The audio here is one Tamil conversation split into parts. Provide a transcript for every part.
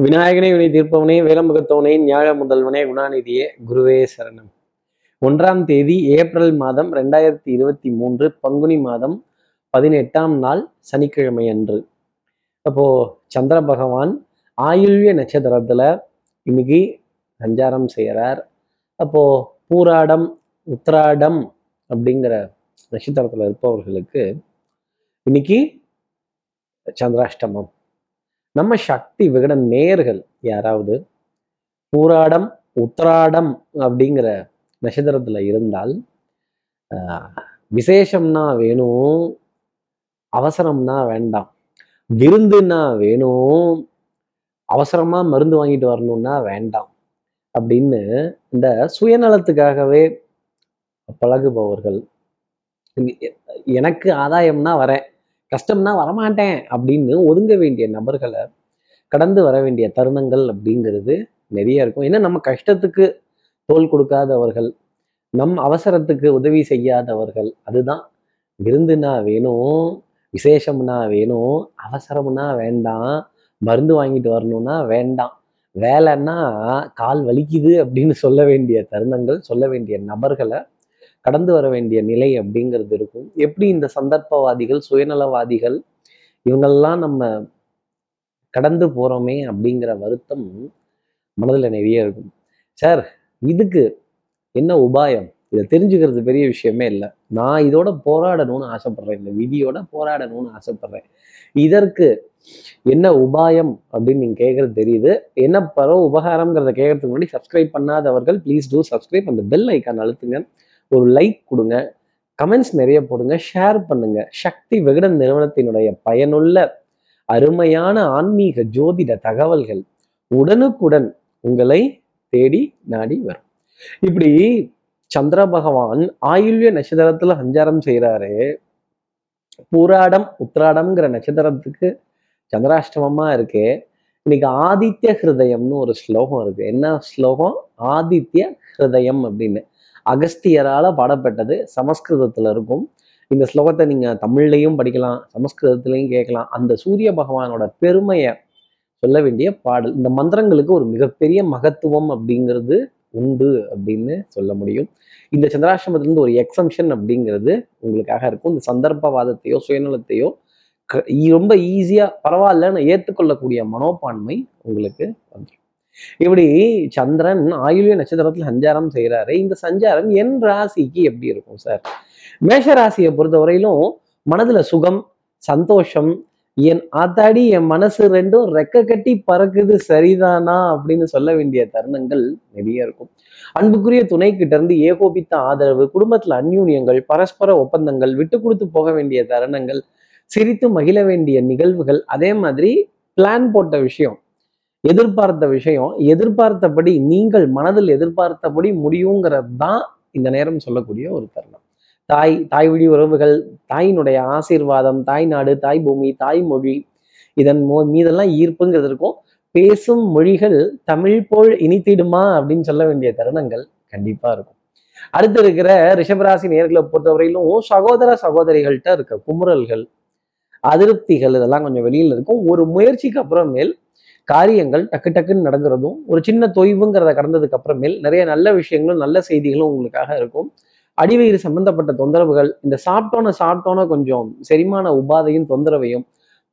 விநாயகனே வினை தீர்ப்பவனே வேலமுகத்தவனே ஞாழ முதல்வனே குணாநிதியே குருவே சரணம். ஒன்றாம் தேதி ஏப்ரல் மாதம் ரெண்டாயிரத்தி இருபத்தி மூன்று பங்குனி மாதம் பதினெட்டாம் நாள் சனிக்கிழமை அன்று. அப்போ சந்திர பகவான் ஆயுள்ய நட்சத்திரத்துல இன்னைக்கு சஞ்சாரம் செய்கிறார் அப்போ பூராடம் உத்ராடம் அப்படிங்கிற நட்சத்திரத்துல இருப்பவர்களுக்கு இன்னைக்கு சந்திராஷ்டமம். நம்ம சக்தி விகட நேர்கள் யாராவது பூராடம் உத்திராடம் அப்படிங்கிற நட்சத்திரத்தில் இருந்தால் விசேஷம்னா வேணும் அவசரம்னா வேண்டாம். விருந்துன்னா வேணும் அவசரமா மருந்து வாங்கிட்டு வரணும்னா வேண்டாம் அப்படின்னு இந்த சுயநலத்துக்காகவே பழகுபவர்கள் எனக்கு ஆதாயம்னா வரேன். கஷ்டம்னா வரமாட்டேன் அப்படின்னு ஒதுங்க வேண்டிய நபர்களை கடந்து வர வேண்டிய தருணங்கள் அப்படிங்கிறது நிறைய இருக்கும். ஏன்னா நம்ம கஷ்டத்துக்கு தோல் கொடுக்காதவர்கள் நம் அவசரத்துக்கு உதவி செய்யாதவர்கள் அதுதான் விருந்துனா வேணும் விசேஷம்னா வேணும் அவசரம்னா வேண்டாம் மருந்து வாங்கிட்டு வரணும்னா வேண்டாம் வேலைன்னா கால் வலிக்குது அப்படின்னு சொல்ல வேண்டிய தருணங்கள் சொல்ல வேண்டிய நபர்களை கடந்து வர வேண்டிய நிலை அப்படிங்கிறது இருக்கும். எப்படி இந்த சந்தர்ப்பவாதிகள் சுயநலவாதிகள் இவங்கெல்லாம் நம்ம கடந்து போறோமே அப்படிங்கிற வருத்தம் மனதில் நிறைய இருக்கும். சார் இதுக்கு என்ன உபாயம்? இதை தெரிஞ்சுக்கிறது பெரிய விஷயமே இல்லை. நான் இதோட போராடணும்னு ஆசைப்படுறேன். இந்த விதியோட போராடணும்னு ஆசைப்படுறேன். இதற்கு என்ன உபாயம் அப்படின்னு நீங்கள் கேட்கறது தெரியுது. என்ன பரவ உபகாரம்ங்கிறத கேட்கறதுக்கு முன்னாடி சப்ஸ்கிரைப் பண்ணாதவர்கள் ப்ளீஸ் டூ சப்ஸ்கிரைப் அந்த பெல் ஐக்கான் அழுத்துங்க. ஒரு லைக் கொடுங்க கமெண்ட்ஸ் நிறைய போடுங்க ஷேர் பண்ணுங்க. சக்தி விகடன் நிறுவனத்தினுடைய பயனுள்ள அருமையான ஆன்மீக ஜோதிட தகவல்கள் உடனுக்குடன் உங்களை தேடி நாடி வரும். இப்படி சந்திர பகவான் ஆயுள்ய நட்சத்திரத்துல சஞ்சாரம் செய்யறாரு பூராடம் உத்ராடம்ங்கிற நட்சத்திரத்துக்கு சந்திராஷ்டமமா இருக்கு. இன்னைக்கு ஆதித்ய ஹிருதயம்னு ஒரு ஸ்லோகம் இருக்கு. என்ன ஸ்லோகம்? ஆதித்ய ஹிருதயம் அப்படின்னு. அகஸ்தியரால் பாடப்பட்டது சமஸ்கிருதத்தில் இருக்கும். இந்த ஸ்லோகத்தை நீங்கள் தமிழ்லையும் படிக்கலாம் சமஸ்கிருதத்துலையும் கேட்கலாம். அந்த சூரிய பகவானோட பெருமையை சொல்ல வேண்டிய பாடல். இந்த மந்திரங்களுக்கு ஒரு மிகப்பெரிய மகத்துவம் அப்படிங்கிறது உண்டு அப்படின்னு சொல்ல முடியும். இந்த சந்திராசிரமத்திலிருந்து ஒரு எக்ஸம்ஷன் அப்படிங்கிறது உங்களுக்காக இருக்கும். இந்த சந்தர்ப்பவாதத்தையோ சுயநலத்தையோ க- ரொம்ப ஈஸியாக பரவாயில்லன்னு ஏற்றுக்கொள்ளக்கூடிய மனோப்பான்மை உங்களுக்கு வந்துடும் இப்படி சந்திரன் ஆயுள்ய நட்சத்திரத்தில் சஞ்சாரம் செய்கிறாரு இந்த சஞ்சாரம் என் ராசிக்கு எப்படி இருக்கும் சார் மேஷ ராசியை பொறுத்தவரையிலும் மனதுல சுகம் சந்தோஷம் என் ஆத்தாடி என் மனசு ரெண்டும் ரெக்க கட்டி பறக்குது சரிதானா? அப்படின்னு சொல்ல வேண்டிய தருணங்கள் நிறைய இருக்கும். அன்புக்குரிய துணை கிட்ட இருந்து ஏகோபித்த ஆதரவு குடும்பத்துல அந்யூன்யங்கள் பரஸ்பர ஒப்பந்தங்கள் விட்டு கொடுத்து போக வேண்டிய தருணங்கள் சிரித்து மகிழ வேண்டிய நிகழ்வுகள் அதே மாதிரி பிளான் போட்ட விஷயம் எதிர்பார்த்த விஷயம் எதிர்பார்த்தபடி நீங்கள் மனதில் எதிர்பார்த்தபடி முடியுங்கிறது தான் இந்த நேரம் சொல்லக்கூடிய ஒரு தருணம். தாய் தாய் வழி உறவுகள் தாயினுடைய ஆசீர்வாதம் தாய் நாடு தாய் பூமி தாய் மொழி இதன் மோ மீதெல்லாம் ஈர்ப்புங்கிறது இருக்கும். பேசும் மொழிகள் தமிழ் போல் இனித்திடுமா அப்படின்னு சொல்ல வேண்டிய தருணங்கள் கண்டிப்பா இருக்கும். அடுத்து இருக்கிற ரிஷபராசி நேர்களை பொறுத்தவரையிலும் சகோதர சகோதரிகள்கிட்ட இருக்க குமுறல்கள் அதிருப்திகள் இதெல்லாம் கொஞ்சம் வெளியில இருக்கும். ஒரு முயற்சிக்கு அப்புறமேல் காரியங்கள் டக்கு டக்குன்னு நடந்துறதும் ஒரு சின்ன தொய்வுங்கிறத கடந்ததுக்கு அப்புறமேல் நிறைய நல்ல விஷயங்களும் நல்ல செய்திகளும் உங்களுக்காக இருக்கும். அடிவயிறு சம்பந்தப்பட்ட தொந்தரவுகள் இந்த சாப்பிட்டோன்னு சாப்பிட்டோன்னு கொஞ்சம் செரிமான உபாதையும் தொந்தரவையும்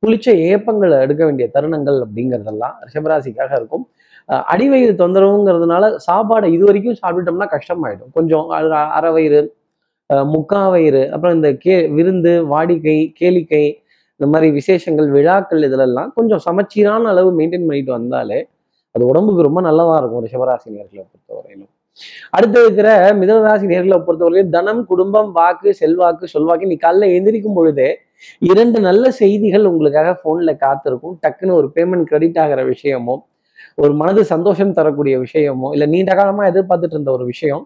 புளிச்ச ஏப்பங்களை எடுக்க வேண்டிய தருணங்கள் அப்படிங்கிறதெல்லாம் ரிஷபராசிக்காக இருக்கும். அஹ் அடிவயிறு தொந்தரவுங்கிறதுனால சாப்பாடை இது வரைக்கும் சாப்பிட்டுட்டோம்னா கஷ்டமாயிடும். கொஞ்சம் அரை வயிறு முக்கா வயிறு அப்புறம் இந்த கே விருந்து வாடிக்கை கேளிக்கை இந்த மாதிரி விசேஷங்கள் விழாக்கள் இதிலெல்லாம் கொஞ்சம் சமச்சீரான அளவு மெயின்டைன் பண்ணிட்டு வந்தாலே அது உடம்புக்கு ரொம்ப நல்லதா இருக்கும் ரிஷபராசி நேர்களை பொறுத்தவரையிலும். அடுத்து இருக்கிற மிதனராசி நேர்களை பொறுத்தவரையிலும் தனம் குடும்பம் வாக்கு செல்வாக்கு சொல்வாக்கு. நீ காலைல எந்திரிக்கும் பொழுதே இரண்டு நல்ல செய்திகள் உங்களுக்காக போன்ல காத்திருக்கும். டக்குன்னு ஒரு பேமெண்ட் கிரெடிட் ஆகிற விஷயமோ ஒரு மனது சந்தோஷம் தரக்கூடிய விஷயமோ இல்ல நீண்ட காலமா எதிர்பார்த்துட்டு இருந்த ஒரு விஷயம்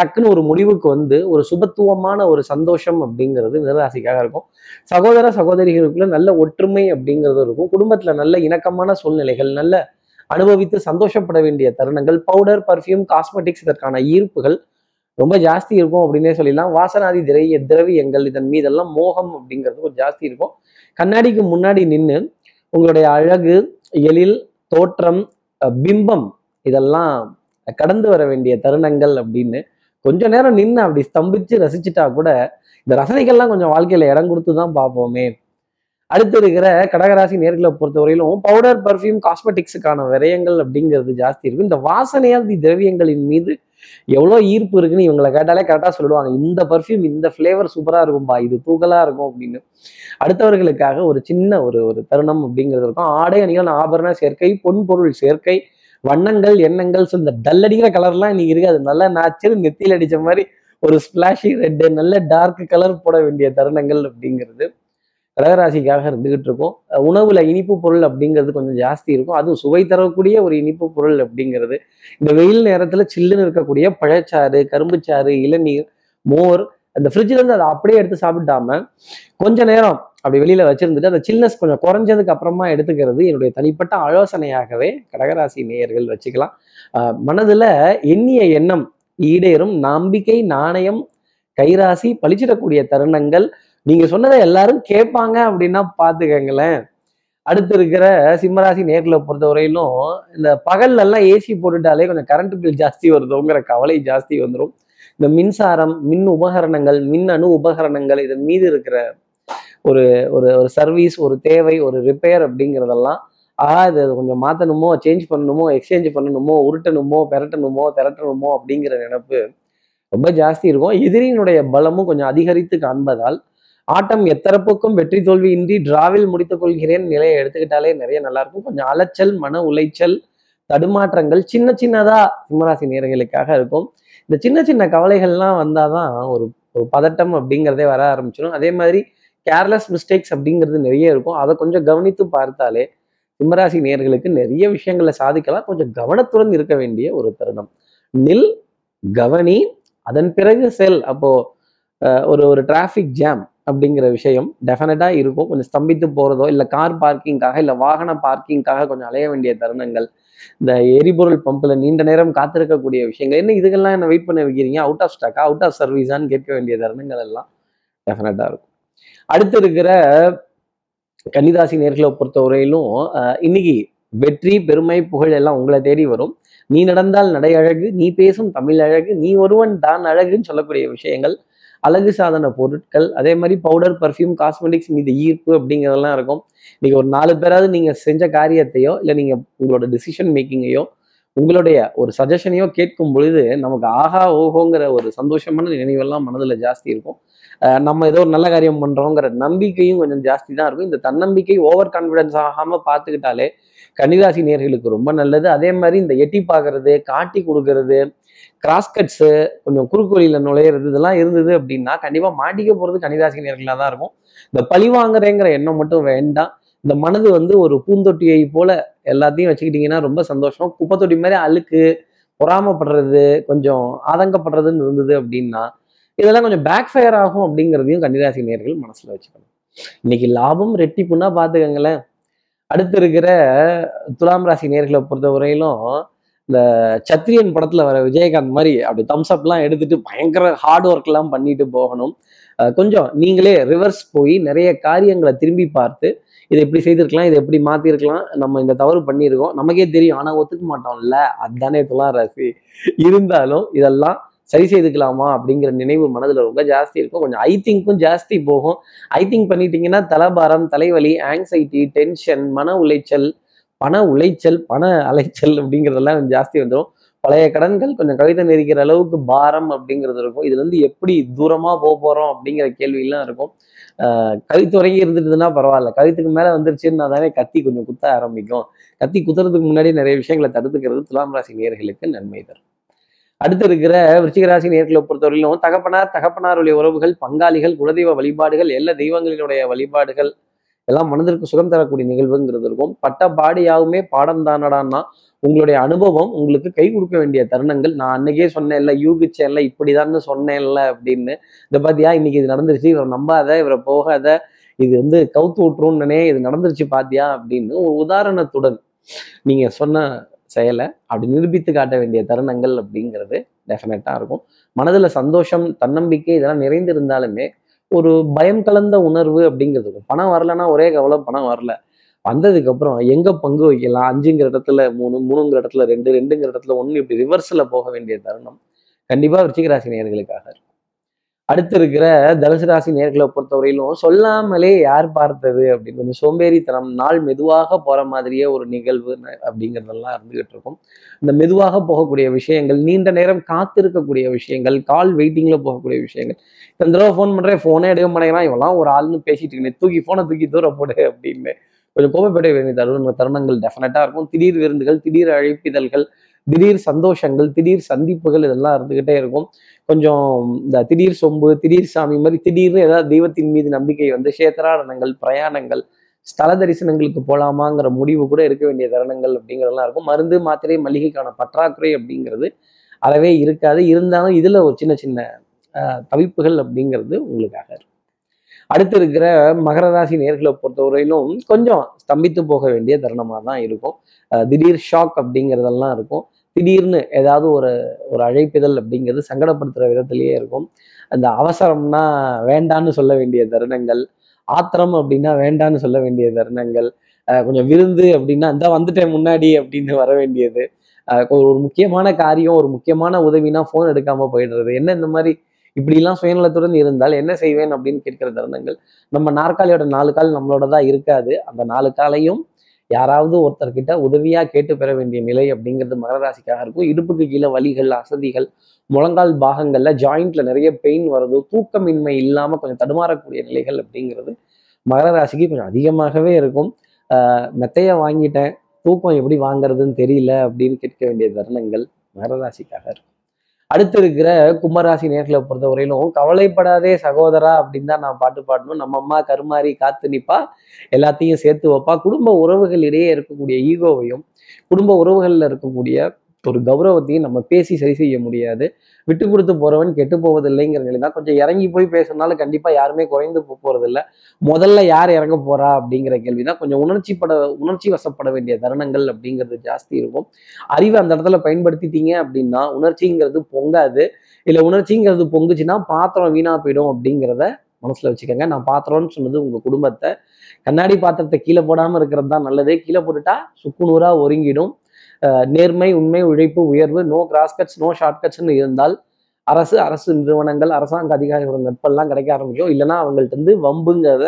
டக்குன்னு ஒரு முடிவுக்கு வந்து ஒரு சுபத்துவமான ஒரு சந்தோஷம் அப்படிங்கிறது மிதனராசிக்காக இருக்கும். சகோதர சகோதரிகளுக்குள்ள நல்ல ஒற்றுமை அப்படிங்கிறது இருக்கும். குடும்பத்துல நல்ல இணக்கமான சூழ்நிலைகள் நல்ல அனுபவித்து சந்தோஷப்பட வேண்டிய தருணங்கள் பவுடர் பர்ஃப்யூம் காஸ்மெட்டிக்ஸ் இதற்கான ஈர்ப்புகள் ரொம்ப ஜாஸ்தி இருக்கும் அப்படின்னே சொல்லிடலாம். வாசனாதி திரைய திரவியங்கள் இதன் மீதெல்லாம் மோகம் அப்படிங்கிறது கொஞ்சம் ஜாஸ்தி இருக்கும். கண்ணாடிக்கு முன்னாடி நின்று உங்களுடைய அழகு எழில் தோற்றம் அஹ் பிம்பம் இதெல்லாம் கடந்து வர வேண்டிய தருணங்கள் அப்படின்னு கொஞ்ச நேரம் நின்று அப்படி ஸ்தம்பிச்சு ரசிச்சுட்டா கூட இந்த ரசனைகள்லாம் கொஞ்சம் வாழ்க்கையில இடம் கொடுத்து தான் பார்ப்போமே. அடுத்து இருக்கிற கடகராசி நேர்களை பொறுத்தவரையிலும் பவுடர் பர்ஃப்யூம் காஸ்மெட்டிக்ஸுக்கான விரயங்கள் அப்படிங்கிறது ஜாஸ்தி இருக்கும். இந்த வாசனையாதி திரவியங்களின் மீது எவ்வளோ ஈர்ப்பு இருக்குன்னு இவங்களை கேட்டாலே கரெக்டாக சொல்லுவாங்க. இந்த பர்ஃப்யூம் இந்த ஃப்ளேவர் சூப்பராக இருக்கும்பா இது தூக்கலாக இருக்கும் அப்படின்னு. அடுத்தவர்களுக்காக ஒரு சின்ன ஒரு ஒரு தருணம் அப்படிங்கிறது இருக்கும். ஆடை அணிகள் ஆபரண சேர்க்கை பொன்பொருள் சேர்க்கை வண்ணங்கள் எண்ணங்கள் ஸோ இந்த டல் அடிக்கிற கலர்லாம் இன்னைக்கு இருக்காது. அது நல்லா நேச்சுரல் நெத்தியில் அடிச்ச மாதிரி ஒரு ஸ்பிளாஷி ரெட்டு நல்ல டார்க் கலர் போட வேண்டிய தருணங்கள் அப்படிங்கிறது கடகராசிக்காக இருந்துகிட்டு இருக்கும். உணவுல இனிப்பு பொருள் அப்படிங்கிறது கொஞ்சம் ஜாஸ்தி இருக்கும். அதுவும் சுவை தரக்கூடிய ஒரு இனிப்பு பொருள் அப்படிங்கிறது. இந்த வெயில் நேரத்துல சில்லுன்னு இருக்கக்கூடிய பழச்சாறு கரும்புச்சாறு இளநீர் மோர் அந்த ஃப்ரிட்ஜ்ல இருந்து அதை அப்படியே எடுத்து சாப்பிட்டாம கொஞ்ச நேரம் அப்படி வெளியில வச்சிருந்துட்டு அந்த சில்னஸ் கொஞ்சம் குறைஞ்சதுக்கு அப்புறமா எடுத்துக்கிறது என்னுடைய தனிப்பட்ட ஆலோசனையாகவே கடகராசி நேயர்கள் வச்சுக்கலாம். மனதுல எண்ணிய எண்ணம் ஈடேறும் நம்பிக்கை நாணயம் கைராசி பழிச்சிடக்கூடிய தருணங்கள். நீங்க சொன்னதை எல்லாரும் கேட்பாங்க அப்படின்னா பாத்துக்கங்களேன். அடுத்து இருக்கிற சிம்மராசி நேர்களை பொறுத்தவரையிலும் இந்த பகல்ல எல்லாம் ஏசி போட்டுட்டாலே கொஞ்சம் கரண்ட் பில் ஜாஸ்தி வருதுங்கிற கவலை ஜாஸ்தி வந்துடும் இந்த மின்சாரம் மின் உபகரணங்கள் மின் அணு உபகரணங்கள் இதன் மீது இருக்கிற ஒரு ஒரு ஒரு சர்வீஸ் ஒரு தேவை ஒரு ரிப்பேர் அப்படிங்கிறதெல்லாம் ஆஹா இது அது கொஞ்சம் மாற்றணுமோ சேஞ்ச் பண்ணணுமோ எக்ஸ்சேஞ்ச் பண்ணணுமோ உருட்டணுமோ பெரட்டணுமோ திரட்டணுமோ அப்படிங்கிற நினைப்பு ரொம்ப ஜாஸ்தி இருக்கும். எதிரியினுடைய பலமும் கொஞ்சம் அதிகரித்து காண்பதால் ஆட்டம் எத்தரப்புக்கும் வெற்றி தோல்வி இன்றி டிராவில் முடித்துக் கொள்கிறேன் நிலையை எடுத்துக்கிட்டாலே நிறைய நல்லா இருக்கும். கொஞ்சம் அலைச்சல் மன உளைச்சல் தடுமாற்றங்கள் சின்ன சின்னதா சிம்மராசி நேர்களுக்காக இருக்கும். இந்த சின்ன சின்ன கவலைகள்லாம் வந்தாதான் ஒரு ஒரு பதட்டம் அப்படிங்கிறதே வர ஆரம்பிச்சிடும் அதே மாதிரி கேர்லெஸ் மிஸ்டேக்ஸ் அப்படிங்கிறது நிறைய இருக்கும். அதை கொஞ்சம் கவனித்து பார்த்தாலே சிம்மராசி நேர்களுக்கு நிறைய விஷயங்களை சாதிக்கலாம். கொஞ்சம் கவனத்துடன் இருக்க வேண்டிய ஒரு தருணம். நில் கவனி அதன் பிறகு செல். அப்போ ஒரு ஒரு டிராஃபிக் ஜாம் அப்படிங்கிற விஷயம் டெஃபினட்டாக இருக்கும். கொஞ்சம் ஸ்தம்பித்து போகிறதோ இல்லை கார் பார்க்கிங்காக இல்லை வாகன பார்க்கிங்காக கொஞ்சம் அலைய வேண்டிய தருணங்கள். இந்த எரிபொருள் பம்பில் நீண்ட நேரம் காத்திருக்கக்கூடிய விஷயங்கள். என்ன இதுக்கெல்லாம் என்ன வெயிட் பண்ண வைக்கிறீங்க? அவுட் ஆஃப் ஸ்டாக்கா அவுட் ஆஃப் சர்வீஸான்னு கேட்க வேண்டிய தருணங்கள் எல்லாம் டெஃபினட்டாக இருக்கும். அடுத்து இருக்கிற கன்னிராசி நேர்களை பொறுத்தவரையிலும் இன்னைக்கு வெற்றி பெருமை புகழ் எல்லாம் உங்களை தேடி வரும். நீ நடந்தால் நடை அழகு நீ பேசும் தமிழ் அழகு நீ ஒருவன் தான் அழகுன்னு சொல்லக்கூடிய விஷயங்கள். அழகு சாதன பொருட்கள் அதே மாதிரி பவுடர் பர்ஃப்யூம் காஸ்மெட்டிக்ஸ் மீது ஈர்ப்பு அப்படிங்கிறதெல்லாம் இருக்கும். இன்னைக்கு ஒரு நாலு பேராவது நீங்க செஞ்ச காரியத்தையோ இல்லை நீங்க உங்களோட டிசிஷன் மேக்கிங்கையோ உங்களுடைய ஒரு சஜஷனையோ கேட்கும் பொழுது நமக்கு ஆஹா ஓஹோங்கிற ஒரு சந்தோஷமான நினைவெல்லாம் மனதுல ஜாஸ்தி இருக்கும். நம்ம ஏதோ ஒரு நல்ல காரியம் பண்றோங்கிற நம்பிக்கையும் கொஞ்சம் ஜாஸ்தி தான் இருக்கும். இந்த தன்னம்பிக்கை ஓவர் கான்ஃபிடன்ஸ் ஆகாம பார்த்துக்கிட்டாலே கன்னிராசி நேர்களுக்கு ரொம்ப நல்லது. அதே மாதிரி இந்த எட்டி பார்க்கறது காட்டி கொடுக்கறது கிராஸ்கட்ஸு கொஞ்சம் குறுக்கு வழியில நுழையிறது இதெல்லாம் இருந்தது அப்படின்னா கண்டிப்பாக மாட்டிக்க போகிறது கன்னிராசி நேர்களாக தான் இருக்கும். இந்த பழி வாங்குறேங்கிற எண்ணம் மட்டும் வேண்டாம். இந்த மனது வந்து ஒரு பூந்தொட்டியை போல எல்லாத்தையும் வச்சுக்கிட்டீங்கன்னா ரொம்ப சந்தோஷம். குப்பை தொட்டி மாதிரி அழுக்கு பொறாமப்படுறது கொஞ்சம் ஆதங்கப்படுறதுன்னு இருந்தது அப்படின்னா இதெல்லாம் கொஞ்சம் பேக் ஃபயர் ஆகும் அப்படிங்கிறதையும் கன்னிராசி நேர்கள் மனசில் வச்சுக்கணும். இன்னைக்கு லாபம் ரெட்டிப்புன்னா பார்த்துக்கங்களேன். அடுத்து இருக்கிற துலாம் ராசி நேர்களை பொறுத்த வரையிலும் இந்த சத்ரியன் படத்துல வர விஜயகாந்த் மாதிரி அப்படி தம்ஸ் அப்லாம் எடுத்துட்டு பயங்கர ஹார்ட் ஒர்க் எல்லாம் பண்ணிட்டு போகணும். கொஞ்சம் நீங்களே ரிவர்ஸ் போய் நிறைய காரியங்களை திரும்பி பார்த்து இதை எப்படி செய்திருக்கலாம் இதை எப்படி மாத்திருக்கலாம் நம்ம இந்த தவறு பண்ணியிருக்கோம். நமக்கே தெரியும் ஆனா ஒத்துக்க மாட்டோம்ல. அதுதானே துலாம் ராசி. இருந்தாலும் இதெல்லாம் சரி செய்துக்கலாமா அப்படிங்கிற நினைவு மனதில் ரொம்ப ஜாஸ்தி இருக்கும். கொஞ்சம் ஐ திங்க்கும் ஜாஸ்தி போகும். ஐ திங்க் பண்ணிட்டீங்கன்னா தலபாரம் தலைவலி ஆங்ஸைட்டி டென்ஷன் மன உளைச்சல் பண உளைச்சல் பண அலைச்சல் அப்படிங்கிறதெல்லாம் கொஞ்சம் ஜாஸ்தி வந்துடும் பழைய கடன்கள் கொஞ்சம் கவிதை நெரிக்கிற அளவுக்கு பாரம் அப்படிங்கிறது இருக்கும். இதுல இருந்து எப்படி தூரமா போக போறோம் அப்படிங்கிற கேள்வியெல்லாம் இருக்கும். ஆஹ் கழுத்து வரைக்கும் இருந்துட்டுதுன்னா பரவாயில்ல. கழுத்துக்கு மேல வந்துருச்சுன்னா தானே கத்தி கொஞ்சம் குத்த ஆரம்பிக்கும். கத்தி குத்துறதுக்கு முன்னாடி நிறைய விஷயங்களை தடுத்துக்கிறது துலாம் ராசி நேர்களுக்கு நன்மை தரும். அடுத்து இருக்கிற விருச்சிகராசி நேர்களை பொறுத்தவரையிலும் தகப்பனார் தகப்பனாருடைய உறவுகள் பங்காளிகள் குலதெய்வ வழிபாடுகள் எல்லா தெய்வங்களினுடைய வழிபாடுகள் எல்லாம் மனதிற்கு சுகம் தரக்கூடிய நிகழ்வுங்கிறது இருக்கும். பட்ட பாடியாவுமே பாடம் தானடான்னா உங்களுடைய அனுபவம் உங்களுக்கு கை கொடுக்க வேண்டிய தருணங்கள். நான் அன்னைக்கே சொன்னேன்ல யூகிச்சேன்ல இப்படிதான்னு சொன்னேன்ல அப்படின்னு. இந்த பாத்தியா? இன்னைக்கு இது நடந்துருச்சு. இவரை நம்பாத இவரை போகாத இது வந்து கவுத்து விட்டுருன்னே இது நடந்துருச்சு பாத்தியா அப்படின்னு ஒரு உதாரணத்துடன் நீங்க சொன்ன செயலை அப்படி நிரூபித்து காட்ட வேண்டிய தருணங்கள் அப்படிங்கிறது டெஃபினட்டாக இருக்கும். மனதில் சந்தோஷம் தன்னம்பிக்கை இதெல்லாம் நிறைந்திருந்தாலுமே ஒரு பயம் கலந்த உணர்வு அப்படிங்கிறது இருக்கும். பணம் வரலன்னா ஒரே கவலை பணம் வரல. வந்ததுக்கப்புறம் எங்கே பங்கு வைக்கலாம்? அஞ்சுங்கிற இடத்துல மூணு மூணுங்கிற இடத்துல ரெண்டு ரெண்டுங்கிற இடத்துல ஒன்று இப்படி ரிவர்ஸில் போக வேண்டிய தருணம் கண்டிப்பாக விருச்சிக நேர்களுக்காக இருக்கும். அடுத்து இருக்கிற தனுசு ராசி நேர்களை பொறுத்தவரையிலும் சொல்லாமலே யார் பார்த்தது அப்படின்னு கொஞ்சம் சோம்பேறித்தனம் நாள் மெதுவாக போற மாதிரியே ஒரு நிகழ்வு அப்படிங்கிறதெல்லாம் இருந்துகிட்டு இருக்கும். இந்த மெதுவாக போகக்கூடிய விஷயங்கள் நீண்ட நேரம் காத்திருக்கக்கூடிய விஷயங்கள் கால் வெயிட்டிங்ல போகக்கூடிய விஷயங்கள். இந்த தடவை ஃபோன் பண்றேன் ஃபோனே எடுக்க மாட்டேங்கிறான் இவெல்லாம் ஒரு ஆள்னு பேசிட்டு இருக்கேன் தூக்கி ஃபோனை தூக்கி தூர போடு அப்படின்னு. கொஞ்சம் கோபப்பட வேண்டிய தருணங்கள் டெஃபினட்டா இருக்கும். திடீர் விருந்துகள் திடீர் அழைப்பிதழ்கள் திடீர் சந்தோஷங்கள் திடீர் சந்திப்புகள் இதெல்லாம் இருந்துகிட்டே இருக்கும். கொஞ்சம் இந்த திடீர் சொம்பு திடீர் சாமி மாதிரி திடீர்னு ஏதாவது தெய்வத்தின் மீது நம்பிக்கை வந்து சேத்திராடனங்கள் பிரயாணங்கள் ஸ்தல தரிசனங்களுக்கு போகலாமாங்கிற முடிவு கூட இருக்க வேண்டிய தருணங்கள் அப்படிங்கிறதெல்லாம் இருக்கும். மருந்து மாத்திரை மளிகைக்கான பற்றாக்குறை அப்படிங்கிறது அறவே இருக்காது. இருந்தாலும் இதுல ஒரு சின்ன சின்ன தவிப்புகள் அப்படிங்கிறது உங்களுக்காக இருக்கும் அடுத்து இருக்கிற மகர ராசி நேர்களை பொறுத்தவரையிலும் கொஞ்சம் ஸ்தம்பித்து போக வேண்டிய தருணமாக தான் இருக்கும். திடீர் ஷாக் அப்படிங்கிறதெல்லாம் இருக்கும். திடீர்னு ஏதாவது ஒரு ஒரு அழைப்பிதழ் அப்படிங்கிறது சங்கடப்படுத்துற விதத்திலேயே இருக்கும். அந்த அவசரம்னா வேண்டான்னு சொல்ல வேண்டிய தருணங்கள் ஆத்திரம் அப்படின்னா வேண்டான்னு சொல்ல வேண்டிய தருணங்கள் அஹ் கொஞ்சம் விருந்து அப்படின்னா இந்த வந்துட்டேன் முன்னாடி அப்படின்னு வர வேண்டியது. ஒரு ஒரு முக்கியமான காரியம் ஒரு முக்கியமான உதவினா ஃபோன் எடுக்காம போயிடுறது. என்ன இந்த மாதிரி இப்படிலாம் சுயநலத்துடன் இருந்தால் என்ன செய்வேன் அப்படின்னு கேட்கிற தருணங்கள் நம்ம நாற்காலியோட நாலு கால் நம்மளோட தான் இருக்காது. அந்த நாலு காலையும் யாராவது ஒருத்தர்கிட்ட உதவியா கேட்டு பெற வேண்டிய நிலை அப்படிங்கிறது மகர ராசிக்காக இருக்கும். இடுப்புக்கு கீழே வலிகள் அசதிகள் முழங்கால் பாகங்கள்ல ஜாயிண்ட்ல நிறைய பெயின் வருது. தூக்கமின்மை இல்லாம கொஞ்சம் தடுமாறக்கூடிய நிலைகள் அப்படிங்கிறது மகர ராசிக்கு கொஞ்சம் அதிகமாகவே இருக்கும். ஆஹ் மெத்தைய வாங்கிட்டேன். தூக்கம் எப்படி வாங்குறதுன்னு தெரியல அப்படின்னு கேட்க வேண்டிய தருணங்கள் மகர ராசிக்காக இருக்கும். அடுத்து இருக்கிற கும்பராசி நேர்களை பொறுத்தவரையிலும் கவலைப்படாதே சகோதரா அப்படின்னு தான் நான் பாட்டு பாடணும். நம்ம அம்மா கருமாறி காத்து நிப்பா எல்லாத்தையும் சேர்த்து வைப்பா. குடும்ப உறவுகளிடையே இருக்கக்கூடிய ஈகோவையும் குடும்ப உறவுகளில் இருக்கக்கூடிய ஒரு கௌரவத்தையும் நம்ம பேசி சரி செய்ய முடியாது. விட்டு கொடுத்து போறவன் கெட்டு போவதில்லைங்கிற நிலை தான் கொஞ்சம் இறங்கி போய் பேசுனாலும் கண்டிப்பா யாருமே குறைந்து போறதில்ல. முதல்ல யார் இறங்க போறா அப்படிங்கிற கேள்வி தான் கொஞ்சம் உணர்ச்சிப்பட உணர்ச்சி வசப்பட வேண்டிய தருணங்கள் அப்படிங்கிறது ஜாஸ்தி இருக்கும். அறிவை அந்த இடத்துல பயன்படுத்திட்டீங்க அப்படின்னா உணர்ச்சிங்கிறது பொங்காது. இல்லை உணர்ச்சிங்கிறது பொங்குச்சுன்னா பாத்திரம் வீணா போயிடும் அப்படிங்கிறத மனசுல வச்சுக்கோங்க. நான் பாத்திரம்னு சொன்னது உங்க குடும்பத்தை. கண்ணாடி பாத்திரத்தை கீழே போடாம இருக்கிறது தான் நல்லது. கீழே போட்டுட்டா சுக்குநூறா ஒருங்கிடும். நேர்மை உண்மை உழைப்பு உயர்வு நோ கிராஸ்கட்ஸ் நோ ஷார்ட்கட்ஸ்னு இருந்தால் அரசு அரசு நிறுவனங்கள் அரசாங்க அதிகாரிகளோட நட்பெல்லாம் கிடைக்க ஆரம்பிக்கும். இல்லைன்னா அவங்கள்ட்ட இருந்து வம்புங்கிறத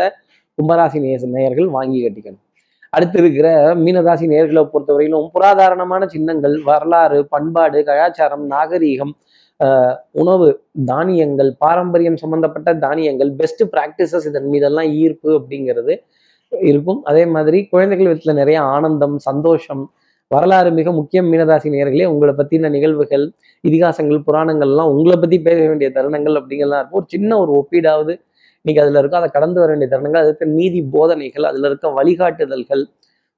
கும்பராசி நேச நேயர்கள் வாங்கி கட்டிக்கணும். அடுத்து இருக்கிற மீனராசி நேர்களை பொறுத்தவரையிலும் புராதாரணமான சின்னங்கள் வரலாறு பண்பாடு கலாச்சாரம் நாகரீகம் ஆஹ் உணவு தானியங்கள் பாரம்பரியம் சம்பந்தப்பட்ட தானியங்கள் பெஸ்ட் ப்ராக்டிசஸ் இதன் மீதெல்லாம் ஈர்ப்பு அப்படிங்கிறது இருக்கும். அதே மாதிரி குழந்தைகள் விதத்தில் நிறைய ஆனந்தம் சந்தோஷம் வரலாறு மிக முக்கியம். மீனராசி நேயர்களே உங்களை பற்றின நிகழ்வுகள் இதிகாசங்கள் புராணங்கள்லாம் உங்களை பத்தி பேச வேண்டிய தருணங்கள் அப்படிங்கலாம் இருக்கும். ஒரு சின்ன ஒரு ஒப்பீடாவது இன்னைக்கு அதுல இருக்கும். அதை கடந்து வர வேண்டிய தருணங்கள் அதுக்கு நீதி போதனைகள் அதுல இருக்க வழிகாட்டுதல்கள்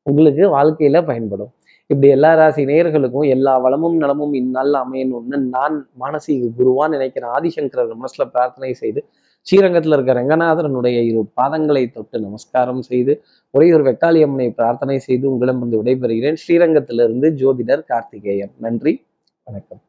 உங்களுக்கு வாழ்க்கையில பயன்படும். இப்படி எல்லா ராசி நேயர்களுக்கும் எல்லா வளமும் நலமும் இந்நாள் அமையணும்னு நான் மானசீக குருவான் நினைக்கிற ஆதிசங்கரர் மனசில் பிரார்த்தனை செய்து ஸ்ரீரங்கத்தில் இருக்கிற ரங்கநாதரனுடைய இரு பாதங்களை தொட்டு நமஸ்காரம் செய்து ஒரே ஒரு வெக்காளி அம்மனை பிரார்த்தனை செய்து உங்களிடம் வந்து விடைபெறுகிறேன். ஸ்ரீரங்கத்திலிருந்து ஜோதிடர் கார்த்திகேயன். நன்றி. வணக்கம்.